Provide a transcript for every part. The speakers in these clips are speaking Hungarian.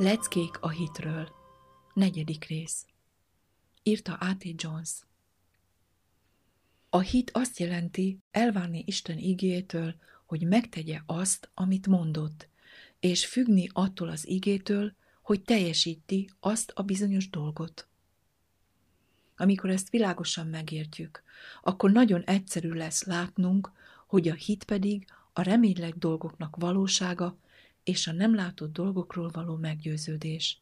Leckék a hitről. Negyedik rész. Írta A.T. Jones. A hit azt jelenti elvárni Isten igétől, hogy megtegye azt, amit mondott, és függni attól az igétől, hogy teljesíti azt a bizonyos dolgot. Amikor ezt világosan megértjük, akkor nagyon egyszerű lesz látnunk, hogy a hit pedig a reményleg dolgoknak valósága, és a nem látott dolgokról való meggyőződés.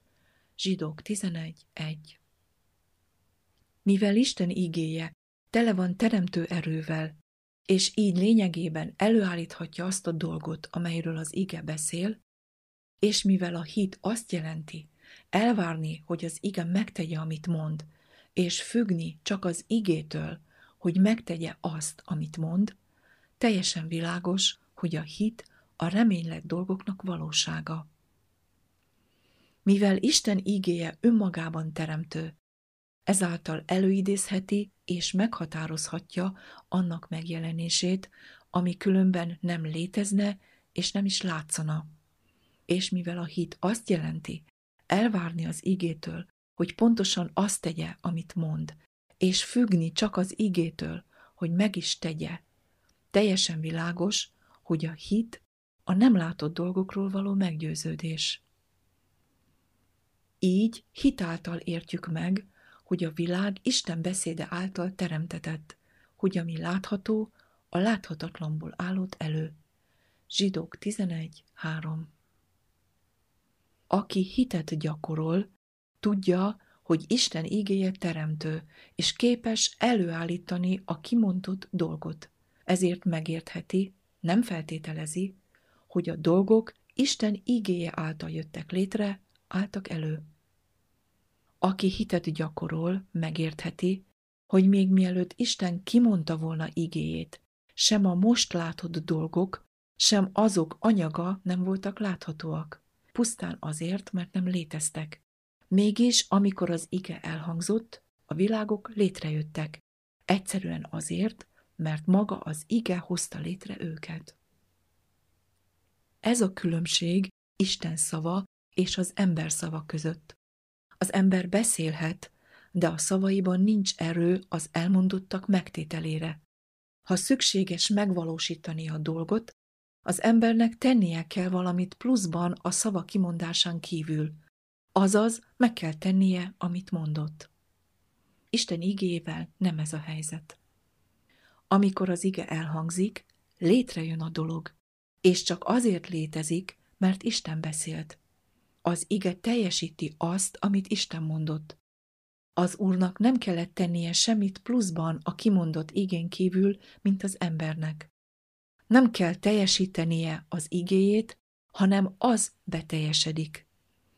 Zsidók 11.1 Mivel Isten igéje tele van teremtő erővel, és így lényegében előállíthatja azt a dolgot, amelyről az ige beszél, és mivel a hit azt jelenti, elvárni, hogy az ige megtegye, amit mond, és függni csak az igétől, hogy megtegye azt, amit mond, teljesen világos, hogy a hit a reménylet dolgoknak valósága. Mivel Isten ígéje önmagában teremtő, ezáltal előidézheti és meghatározhatja annak megjelenését, ami különben nem létezne és nem is látszana. És mivel a hit azt jelenti, elvárni az igétől, hogy pontosan azt tegye, amit mond, és függni csak az igétől, hogy meg is tegye, teljesen világos, hogy a hit a nem látott dolgokról való meggyőződés. Így hitáltal értjük meg, hogy a világ Isten beszéde által teremtetett, hogy ami látható, a láthatatlanból állott elő. Zsidók 11.3 Aki hitet gyakorol, tudja, hogy Isten ígéje teremtő, és képes előállítani a kimondott dolgot. Ezért megértheti, nem feltételezi, hogy a dolgok Isten igéje által jöttek létre, álltak elő. Aki hitet gyakorol, megértheti, hogy még mielőtt Isten kimondta volna igéjét, sem a most látott dolgok, sem azok anyaga nem voltak láthatóak, pusztán azért, mert nem léteztek. Mégis, amikor az ige elhangzott, a világok létrejöttek, egyszerűen azért, mert maga az ige hozta létre őket. Ez a különbség Isten szava és az ember szava között. Az ember beszélhet, de a szavaiban nincs erő az elmondottak megtételére. Ha szükséges megvalósítani a dolgot, az embernek tennie kell valamit pluszban a szava kimondásán kívül, azaz meg kell tennie, amit mondott. Isten igével nem ez a helyzet. Amikor az ige elhangzik, létrejön a dolog, és csak azért létezik, mert Isten beszélt. Az ige teljesíti azt, amit Isten mondott. Az Úrnak nem kellett tennie semmit pluszban a kimondott igén kívül, mint az embernek. Nem kell teljesítenie az igéjét, hanem az beteljesedik.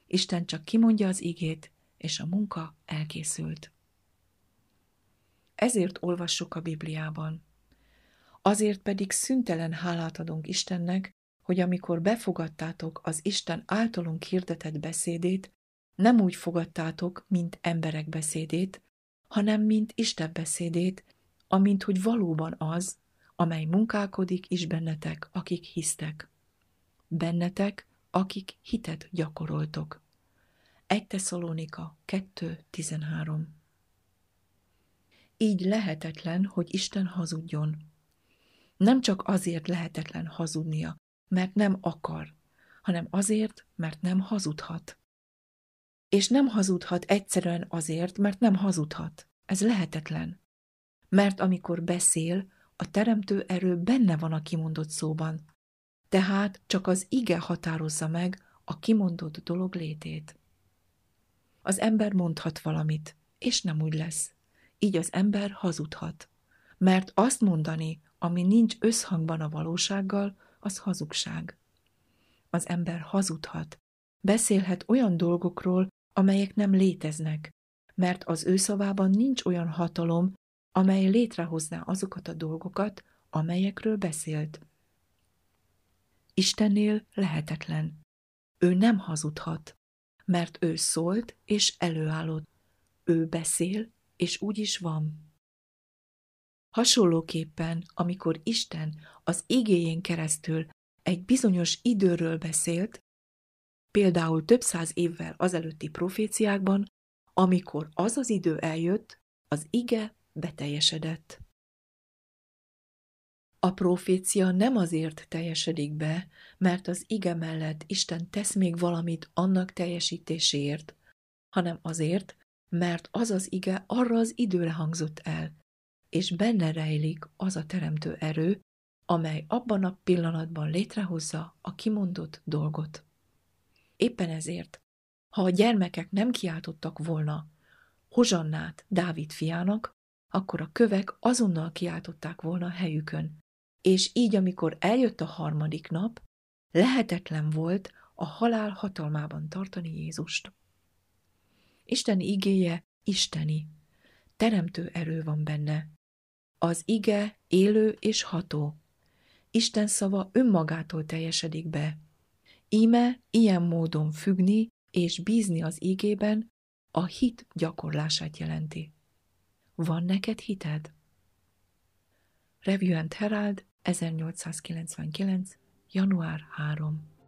Isten csak kimondja az igét, és a munka elkészült. Ezért olvassuk a Bibliában. Azért pedig szüntelen hálát adunk Istennek, hogy amikor befogadtátok az Isten általunk hirdetett beszédét, nem úgy fogadtátok, mint emberek beszédét, hanem mint Isten beszédét, amint hogy valóban az, amely munkálkodik is bennetek, akik hisztek. Bennetek, akik hitet gyakoroltok. 1 Tesszalonika 2.13 Így lehetetlen, hogy Isten hazudjon. Nem csak azért lehetetlen hazudnia, mert nem akar, hanem azért, mert nem hazudhat. És nem hazudhat egyszerűen azért, mert nem hazudhat. Ez lehetetlen. Mert amikor beszél, a teremtő erő benne van a kimondott szóban. Tehát csak az ige határozza meg a kimondott dolog létét. Az ember mondhat valamit, és nem úgy lesz. Így az ember hazudhat. Mert azt mondani, ami nincs összhangban a valósággal, az hazugság. Az ember hazudhat, beszélhet olyan dolgokról, amelyek nem léteznek, mert az ő szavában nincs olyan hatalom, amely létrehozná azokat a dolgokat, amelyekről beszélt. Istennél lehetetlen. Ő nem hazudhat, mert ő szólt és előállott. Ő beszél, és úgy is van. Hasonlóképpen, amikor Isten az igéjén keresztül egy bizonyos időről beszélt, például több száz évvel azelőtti proféciákban, amikor az az idő eljött, az ige beteljesedett. A profécia nem azért teljesedik be, mert az ige mellett Isten tesz még valamit annak teljesítéséért, hanem azért, mert az az ige arra az időre hangzott el, és benne rejlik az a teremtő erő, amely abban a pillanatban létrehozza a kimondott dolgot. Éppen ezért, ha a gyermekek nem kiáltottak volna Hozsannát Dávid fiának, akkor a kövek azonnal kiáltották volna a helyükön, és így, amikor eljött a harmadik nap, lehetetlen volt a halál hatalmában tartani Jézust. Isten igéje isteni, teremtő erő van benne. Az ige élő és ható. Isten szava önmagától teljesedik be. Íme ilyen módon függni és bízni az ígében a hit gyakorlását jelenti. Van neked hited? Review and Herald 1899. január 3